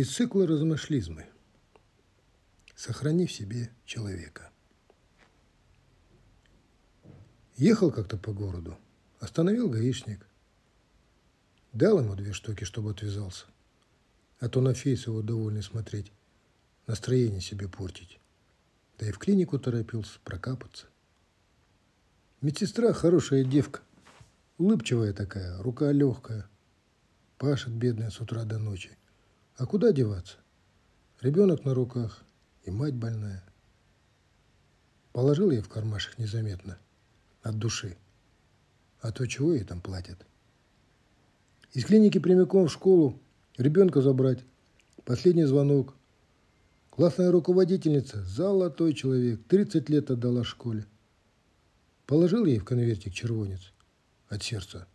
Из цикла размышлизмы. Сохрани в себе человека. Ехал как-то по городу, остановил гаишник. Дал ему две штуки, чтобы отвязался. А то на фейс его довольный смотреть, настроение себе портить. Да и в клинику торопился прокапаться. Медсестра хорошая девка, улыбчивая такая, рука легкая. Пашет бедная с утра до ночи. А куда деваться? Ребенок на руках и мать больная. Положил ей в кармашек незаметно, от души. А то чего ей там платят? Из клиники прямиком в школу, ребенка забрать. Последний звонок. Классная руководительница, золотой человек, 30 лет отдала школе. Положил ей в конвертик червонец от сердца.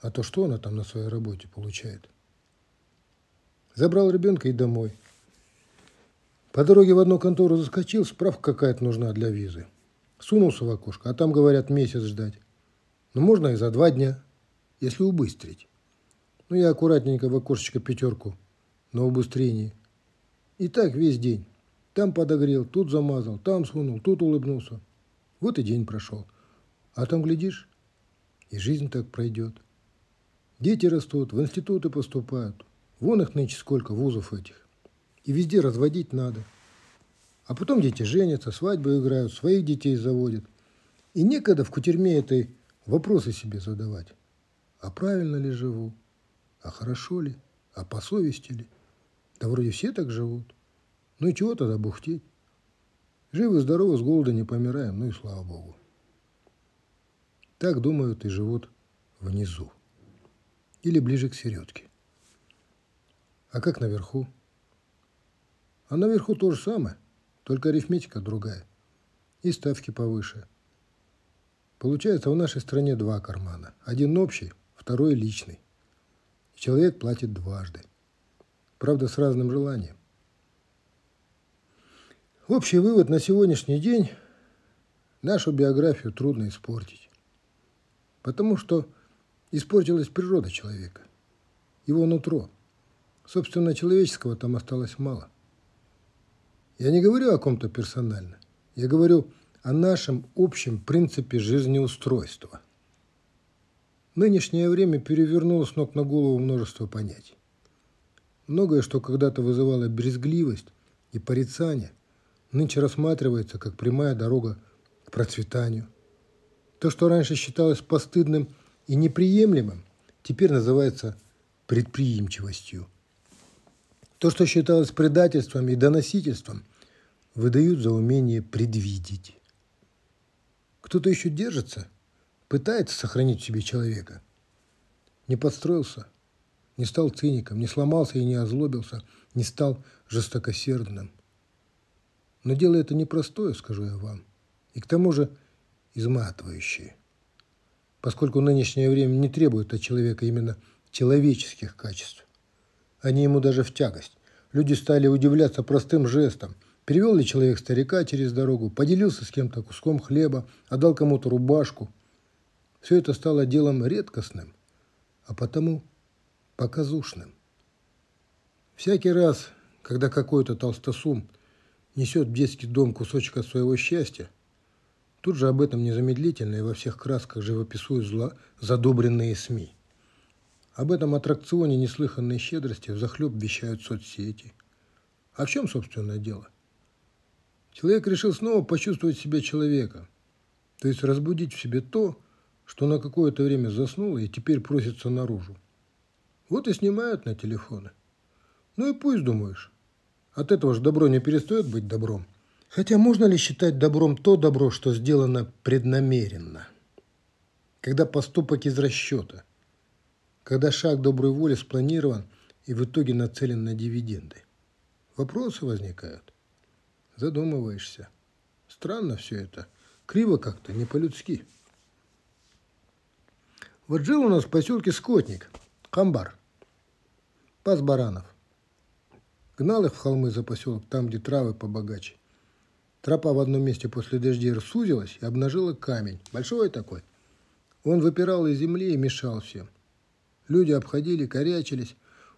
А то что она там на своей работе получает? Забрал ребенка и домой. По дороге в одну контору заскочил, справка какая-то нужна для визы. Сунулся в окошко, а там, говорят, месяц ждать. Ну, можно и за два дня, если убыстрить. Ну, я аккуратненько в окошечко пятерку на убыстрении. И так весь день. Там подогрел, тут замазал, там сунул, тут улыбнулся. Вот и день прошел. А там, глядишь, и жизнь так пройдет. Дети растут, в институты поступают. Вон их нынче сколько вузов этих. И везде разводить надо. А потом дети женятся, свадьбы играют, своих детей заводят. И некогда в кутерьме этой вопросы себе задавать. А правильно ли живу? А хорошо ли? А по совести ли? Да вроде все так живут. Ну и чего тогда бухтеть? Живы, здоровы, с голода не помираем, ну и слава Богу. Так думают и живут внизу. Или ближе к середке. А как наверху? А наверху то же самое, только арифметика другая. И ставки повыше. Получается, в нашей стране два кармана. Один общий, второй личный. человек платит дважды. Правда, с разным желанием. Общий вывод на сегодняшний день – нашу биографию трудно испортить. Потому что испортилась природа человека, его нутро – Собственно, человеческого там осталось мало. Я не говорю о ком-то персонально. Я говорю о нашем общем принципе жизнеустройства. Нынешнее время перевернуло с ног на голову множество понятий. Многое, что когда-то вызывало брезгливость и порицание, нынче рассматривается как прямая дорога к процветанию. То, что раньше считалось постыдным и неприемлемым, теперь называется предприимчивостью. То, что считалось предательством и доносительством, выдают за умение предвидеть. Кто-то еще держится, пытается сохранить в себе человека. Не подстроился, не стал циником, не сломался и не озлобился, не стал жестокосердным. Но дело это непростое, скажу я вам, и к тому же изматывающее, поскольку нынешнее время не требует от человека именно человеческих качеств. Они ему даже в тягость. Люди стали удивляться простым жестом. Перевел ли человек старика через дорогу, поделился с кем-то куском хлеба, отдал кому-то рубашку. Все это стало делом редкостным, а потому показушным. Всякий раз, когда какой-то толстосум несет в детский дом кусочек от своего счастья, тут же об этом незамедлительно и во всех красках живописуют зло задобренные СМИ. Об этом аттракционе неслыханной щедрости взахлеб вещают соцсети. А в чем, собственное дело? Человек решил снова почувствовать себя человеком, то есть разбудить в себе то, что на какое-то время заснуло и теперь просится наружу. Вот и снимают на телефоны. Ну и пусть думаешь. От этого же добро не перестает быть добром. Хотя можно ли считать добром то добро, что сделано преднамеренно? Когда поступок из расчета – когда шаг доброй воли спланирован и в итоге нацелен на дивиденды. Вопросы возникают. Задумываешься. Странно все это. Криво как-то, не по-людски. Вот жил у нас в поселке Скотник, Камбар, пас баранов. Гнал их в холмы за поселок, там, где травы побогаче. Тропа в одном месте после дождей рассузилась и обнажила камень, большой такой. Он выпирал из земли и мешал всем – Люди обходили, корячились.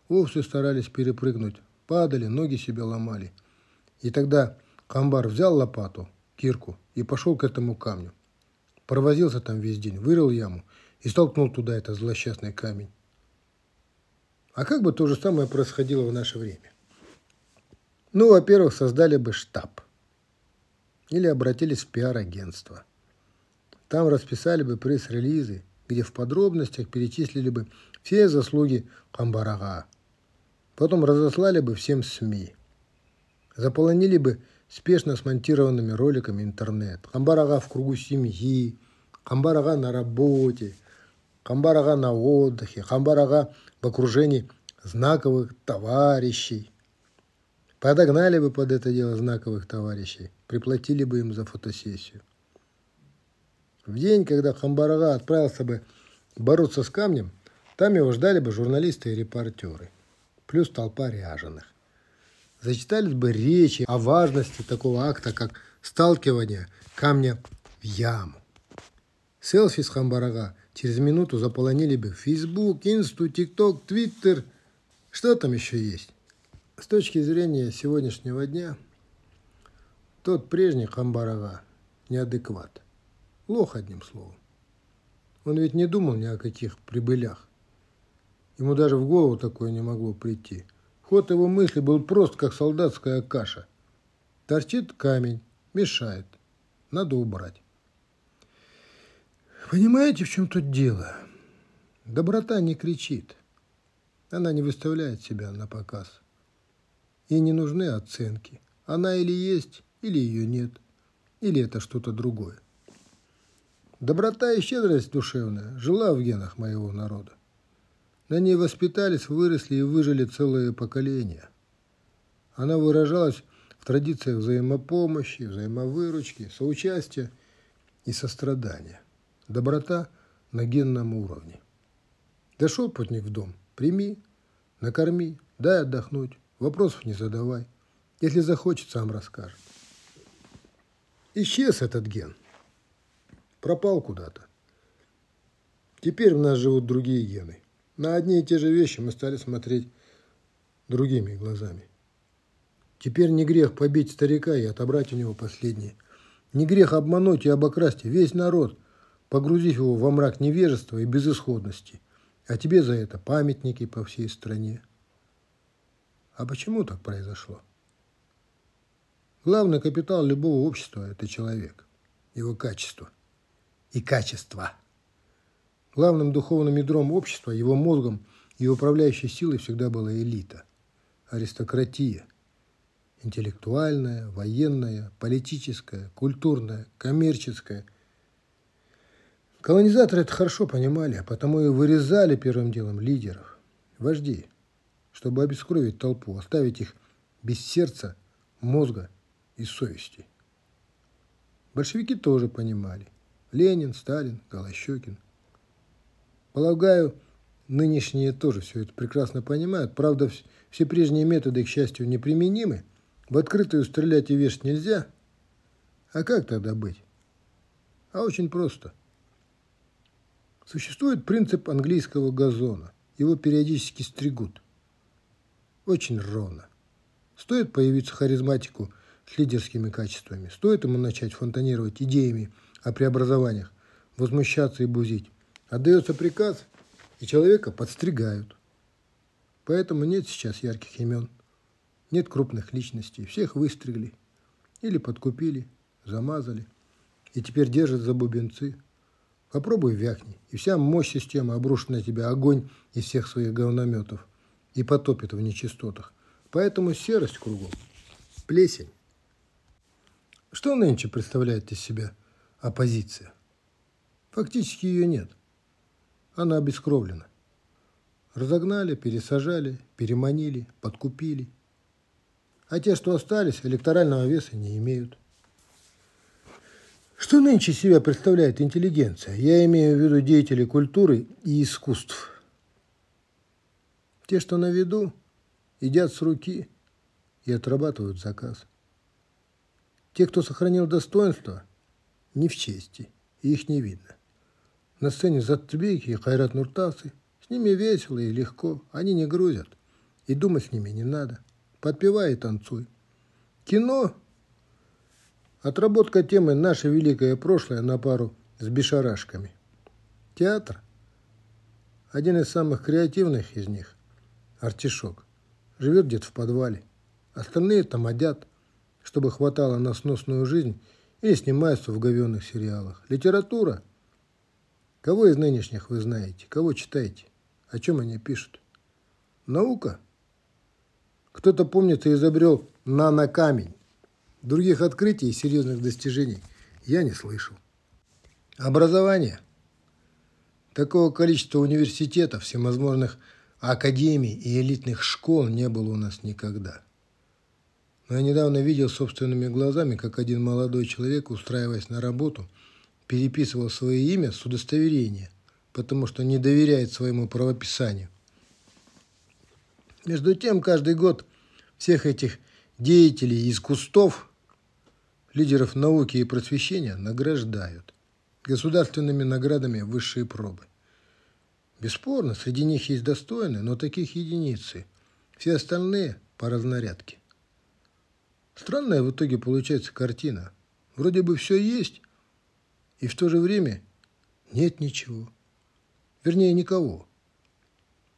овцы старались перепрыгнуть, падали, ноги себе ломали. И тогда Камбар взял лопату, кирку и пошел к этому камню. Провозился там весь день, вырыл яму и столкнул туда этот злосчастный камень. А как бы то же самое происходило в наше время? Ну, во-первых, создали бы штаб. Или обратились в пиар-агентство. Там расписали бы пресс-релизы, где в подробностях перечислили бы все заслуги Камбарага. Потом разослали бы всем СМИ. Заполонили бы спешно смонтированными роликами интернет. Камбарага в кругу семьи, Камбарага на работе, Камбарага на отдыхе, Камбарага в окружении знаковых товарищей. Подогнали бы под это дело знаковых товарищей, приплатили бы им за фотосессию. В день, когда Хамбарага отправился бы бороться с камнем, там его ждали бы журналисты и репортеры, плюс толпа ряженых. Зачитались бы речи о важности такого акта, как сталкивание камня в яму. Селфи с Хамбарага через минуту заполонили бы Facebook, Инсту, ТикТок, Твиттер. Что там еще есть? С точки зрения сегодняшнего дня, тот прежний Хамбарага неадекват. Лох, одним словом. Он ведь не думал ни о каких прибылях. Ему даже в голову такое не могло прийти. Ход его мысли был прост, как солдатская каша. Торчит камень, мешает. Надо убрать. Понимаете, в чем тут дело? Доброта не кричит. Она не выставляет себя на показ. Ей не нужны оценки. Она или есть, или ее нет. Или это что-то другое. Доброта и щедрость душевная жила в генах моего народа. На ней воспитались, выросли и выжили целые поколения. Она выражалась в традициях взаимопомощи, взаимовыручки, соучастия и сострадания. Доброта на генном уровне. Дошел путник в дом, прими, накорми, дай отдохнуть, вопросов не задавай. Если захочет, сам расскажет. Исчез этот ген – пропал куда-то. Теперь в нас живут другие гены. На одни и те же вещи мы стали смотреть другими глазами. Теперь не грех побить старика и отобрать у него последнее. Не грех обмануть и обокрасть весь народ, погрузив его во мрак невежества и безысходности. А тебе за это памятники по всей стране. А почему так произошло? Главный капитал любого общества – это человек, его качество – и качества. Главным духовным ядром общества, его мозгом и управляющей силой всегда была элита, аристократия, интеллектуальная, военная, политическая, культурная, коммерческая. Колонизаторы это хорошо понимали, а потому и вырезали первым делом лидеров, вождей, чтобы обескровить толпу, оставить их без сердца, мозга и совести. Большевики тоже понимали. Ленин, Сталин, Голощекин. Полагаю, нынешние тоже все это прекрасно понимают. Правда, все прежние методы, к счастью, неприменимы. В открытую стрелять и вешать нельзя. А как тогда быть? А очень просто. Существует принцип английского газона. Его периодически стригут. Очень ровно. Стоит появиться харизматику с лидерскими качествами, стоит ему начать фонтанировать идеями о преобразованиях, возмущаться и бузить. Отдается приказ, и человека подстригают. Поэтому нет сейчас ярких имен, нет крупных личностей. Всех выстригли или подкупили, замазали, и теперь держат за бубенцы. Попробуй вякни, и вся мощь системы обрушит на тебя огонь из всех своих говнометов и потопит в нечистотах. Поэтому серость кругом, плесень. Что нынче представляет из себя – оппозиция. Фактически ее нет. Она обескровлена. Разогнали, пересажали, переманили, подкупили. А те, что остались, электорального веса не имеют. Что нынче себя представляет интеллигенция? Я имею в виду деятели культуры и искусств. Те, что на виду, едят с руки и отрабатывают заказ. Те, кто сохранил достоинство – не в чести, их не видно. На сцене Затбеки и Хайрат Нуртасы, с ними весело и легко, они не грузят, И думать с ними не надо. Подпевай и танцуй. Кино – отработка темы «Наше великое прошлое» на пару с бешарашками. Театр – один из самых креативных из них – артишок. Живет где-то в подвале. Остальные там одят, чтобы хватало на сносную жизнь или снимаются в говенных сериалах. Литература – Кого из нынешних вы знаете? Кого читаете? О чем они пишут? Наука? Кто-то, помнит, и изобрел нанокамень. Других открытий и серьезных достижений я не слышал. Образование. Такого количества университетов, всевозможных академий и элитных школ не было у нас никогда. Но я недавно видел собственными глазами, как один молодой человек, устраиваясь на работу – переписывал свое имя с удостоверения, потому что не доверяет своему правописанию. Между тем, каждый год всех этих деятелей из кустов, лидеров науки и просвещения награждают государственными наградами высшие пробы. Бесспорно, среди них есть достойные, но таких единицы. Все остальные по разнарядке. Странная в итоге получается картина. Вроде бы все есть, и в то же время нет ничего. Вернее, никого.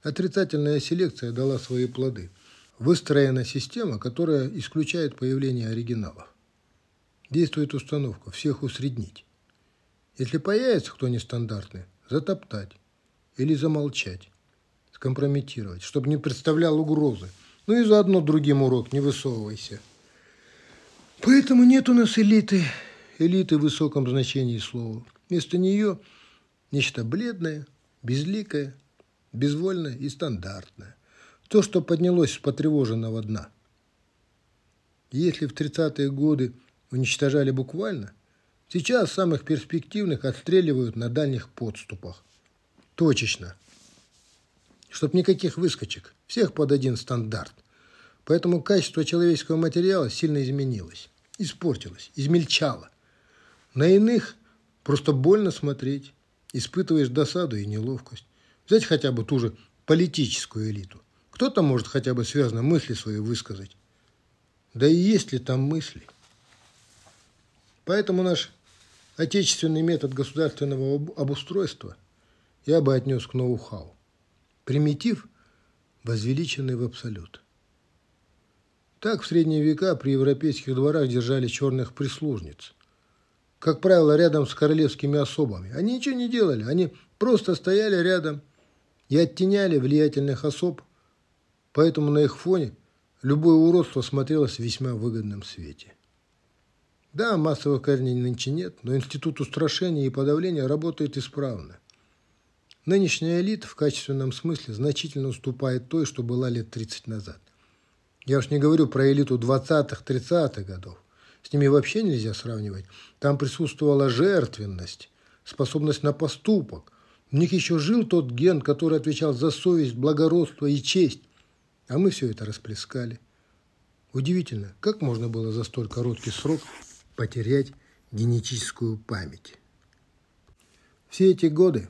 Отрицательная селекция дала свои плоды. Выстроена система, которая исключает появление оригиналов. Действует установка всех усреднить. Если появится кто нестандартный, затоптать или замолчать, скомпрометировать, чтобы не представлял угрозы. Ну и заодно другим урок, не высовывайся. Поэтому нет у нас элиты, элиты в высоком значении слова. Вместо нее нечто бледное, безликое, безвольное и стандартное. То, что поднялось с потревоженного дна. Если в 30-е годы уничтожали буквально, сейчас самых перспективных отстреливают на дальних подступах. Точечно. Чтоб никаких выскочек. Всех под один стандарт. Поэтому качество человеческого материала сильно изменилось, испортилось, измельчало. На иных просто больно смотреть. Испытываешь досаду и неловкость. Взять хотя бы ту же политическую элиту. Кто-то может хотя бы связано мысли свои высказать. Да и есть ли там мысли? Поэтому наш отечественный метод государственного обустройства я бы отнес к ноу-хау. Примитив, возвеличенный в абсолют. Так в средние века при европейских дворах держали черных прислужниц как правило, рядом с королевскими особами. Они ничего не делали, они просто стояли рядом и оттеняли влиятельных особ, поэтому на их фоне любое уродство смотрелось в весьма выгодном свете. Да, массовых казней нынче нет, но институт устрашения и подавления работает исправно. Нынешняя элита в качественном смысле значительно уступает той, что была лет 30 назад. Я уж не говорю про элиту 20-30-х годов. С ними вообще нельзя сравнивать. Там присутствовала жертвенность, способность на поступок. В них еще жил тот ген, который отвечал за совесть, благородство и честь. А мы все это расплескали. Удивительно, как можно было за столь короткий срок потерять генетическую память. Все эти годы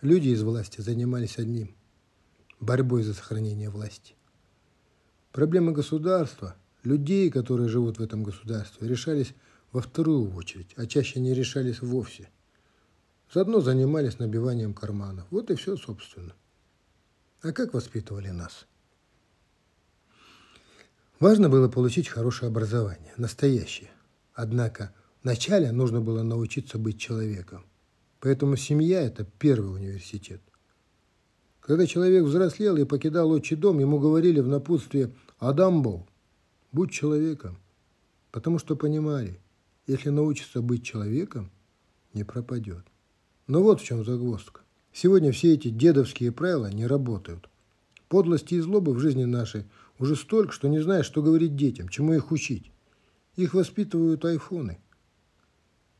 люди из власти занимались одним – борьбой за сохранение власти. Проблемы государства – людей, которые живут в этом государстве, решались во вторую очередь, а чаще не решались вовсе. Заодно занимались набиванием карманов. Вот и все, собственно. А как воспитывали нас? Важно было получить хорошее образование, настоящее. Однако вначале нужно было научиться быть человеком. Поэтому семья – это первый университет. Когда человек взрослел и покидал отчий дом, ему говорили в напутствие «Адамбо, Будь человеком, потому что понимали, если научится быть человеком, не пропадет. Но вот в чем загвоздка. Сегодня все эти дедовские правила не работают. Подлости и злобы в жизни нашей уже столько, что не знаешь, что говорить детям, чему их учить. Их воспитывают айфоны.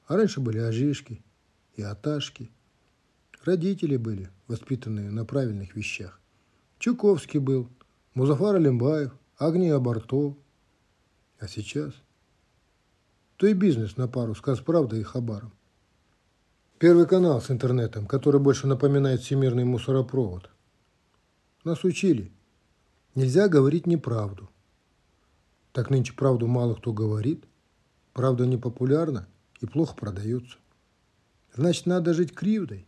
А раньше были ажишки и аташки. Родители были, воспитанные на правильных вещах. Чуковский был, Музафар Алимбаев, Агния Барто, а сейчас? То и бизнес на пару с Казправдой и Хабаром. Первый канал с интернетом, который больше напоминает всемирный мусоропровод. Нас учили. Нельзя говорить неправду. Так нынче правду мало кто говорит. Правда непопулярна и плохо продается. Значит, надо жить кривдой.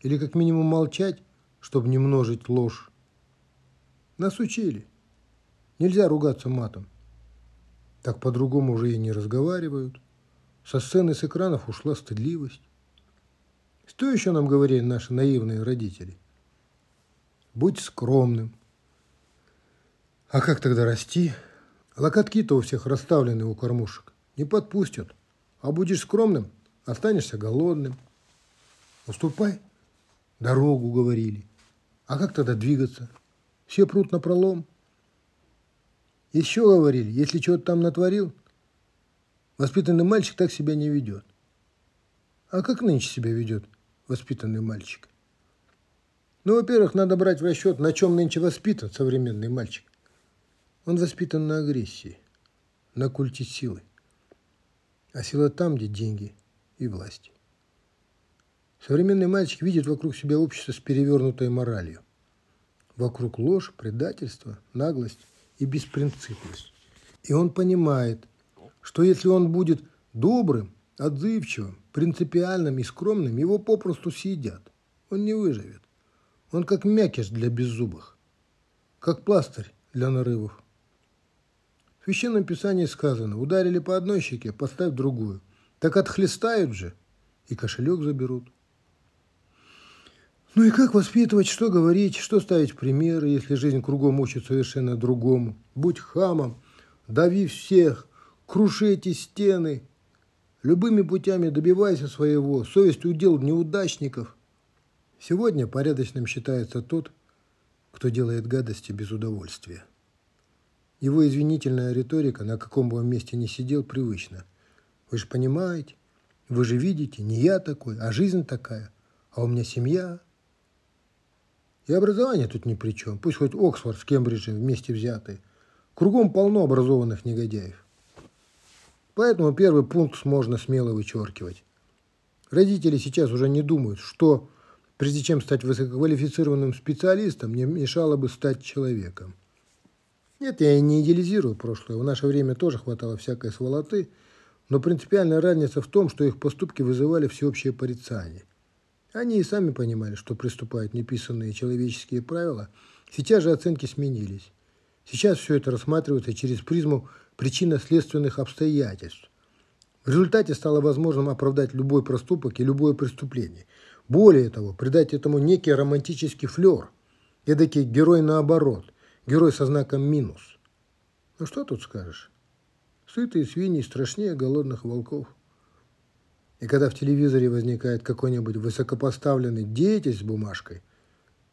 Или как минимум молчать, чтобы не множить ложь. Нас учили. Нельзя ругаться матом. Так по-другому уже и не разговаривают. Со сцены с экранов ушла стыдливость. Что еще нам говорили наши наивные родители? Будь скромным. А как тогда расти? Локотки-то у всех расставлены у кормушек. Не подпустят. А будешь скромным, останешься голодным. Уступай. Дорогу говорили. А как тогда двигаться? Все прут на пролом. Еще говорили, если что-то там натворил, воспитанный мальчик так себя не ведет. А как нынче себя ведет воспитанный мальчик? Ну, во-первых, надо брать в расчет, на чем нынче воспитан современный мальчик. Он воспитан на агрессии, на культе силы. А сила там, где деньги и власть. Современный мальчик видит вокруг себя общество с перевернутой моралью. Вокруг ложь, предательство, наглость и беспринципность. И он понимает, что если он будет добрым, отзывчивым, принципиальным и скромным, его попросту съедят. Он не выживет. Он как мякиш для беззубых, как пластырь для нарывов. В Священном Писании сказано, ударили по одной щеке, поставь другую. Так отхлестают же и кошелек заберут. Ну и как воспитывать, что говорить, что ставить примеры, если жизнь кругом учит совершенно другому? Будь хамом, дави всех, круши эти стены. Любыми путями добивайся своего, совесть удел неудачников. Сегодня порядочным считается тот, кто делает гадости без удовольствия. Его извинительная риторика, на каком бы он месте ни сидел, привычна. Вы же понимаете, вы же видите, не я такой, а жизнь такая, а у меня семья, и образование тут ни при чем. Пусть хоть Оксфорд с Кембриджем вместе взятые. Кругом полно образованных негодяев. Поэтому первый пункт можно смело вычеркивать. Родители сейчас уже не думают, что прежде чем стать высококвалифицированным специалистом, мне мешало бы стать человеком. Нет, я и не идеализирую прошлое. В наше время тоже хватало всякой сволоты, но принципиальная разница в том, что их поступки вызывали всеобщее порицание – они и сами понимали, что приступают неписанные человеческие правила. Сейчас же оценки сменились. Сейчас все это рассматривается через призму причинно-следственных обстоятельств. В результате стало возможным оправдать любой проступок и любое преступление. Более того, придать этому некий романтический флер. Эдакий герой наоборот, герой со знаком минус. Ну что тут скажешь? Сытые свиньи страшнее голодных волков. И когда в телевизоре возникает какой-нибудь высокопоставленный деятель с бумажкой,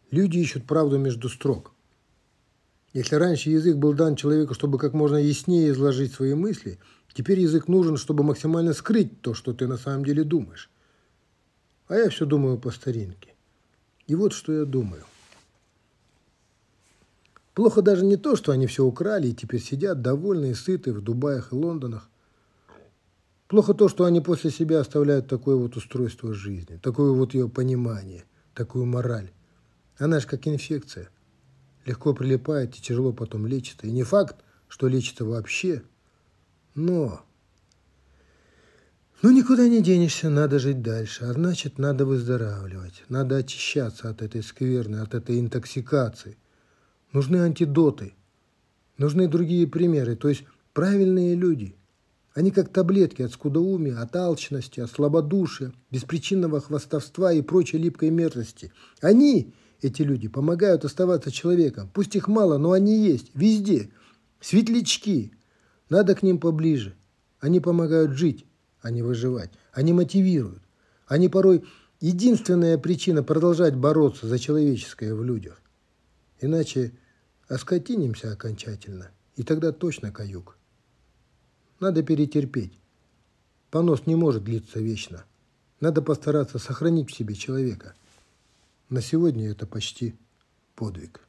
люди ищут правду между строк. Если раньше язык был дан человеку, чтобы как можно яснее изложить свои мысли, теперь язык нужен, чтобы максимально скрыть то, что ты на самом деле думаешь. А я все думаю по старинке. И вот что я думаю. Плохо даже не то, что они все украли и теперь сидят довольные, сытые в Дубаях и Лондонах. Плохо то, что они после себя оставляют такое вот устройство жизни, такое вот ее понимание, такую мораль. Она же как инфекция. Легко прилипает и тяжело потом лечится. И не факт, что лечится вообще, но... Ну, никуда не денешься, надо жить дальше. А значит, надо выздоравливать. Надо очищаться от этой скверны, от этой интоксикации. Нужны антидоты. Нужны другие примеры, то есть правильные люди – они как таблетки от скудоумия, от алчности, от слабодушия, беспричинного хвастовства и прочей липкой мерзости. Они, эти люди, помогают оставаться человеком. Пусть их мало, но они есть, везде. Светлячки. Надо к ним поближе. Они помогают жить, а не выживать. Они мотивируют. Они порой единственная причина продолжать бороться за человеческое в людях. Иначе оскотинимся окончательно, и тогда точно каюк. Надо перетерпеть. Понос не может длиться вечно. Надо постараться сохранить в себе человека. На сегодня это почти подвиг.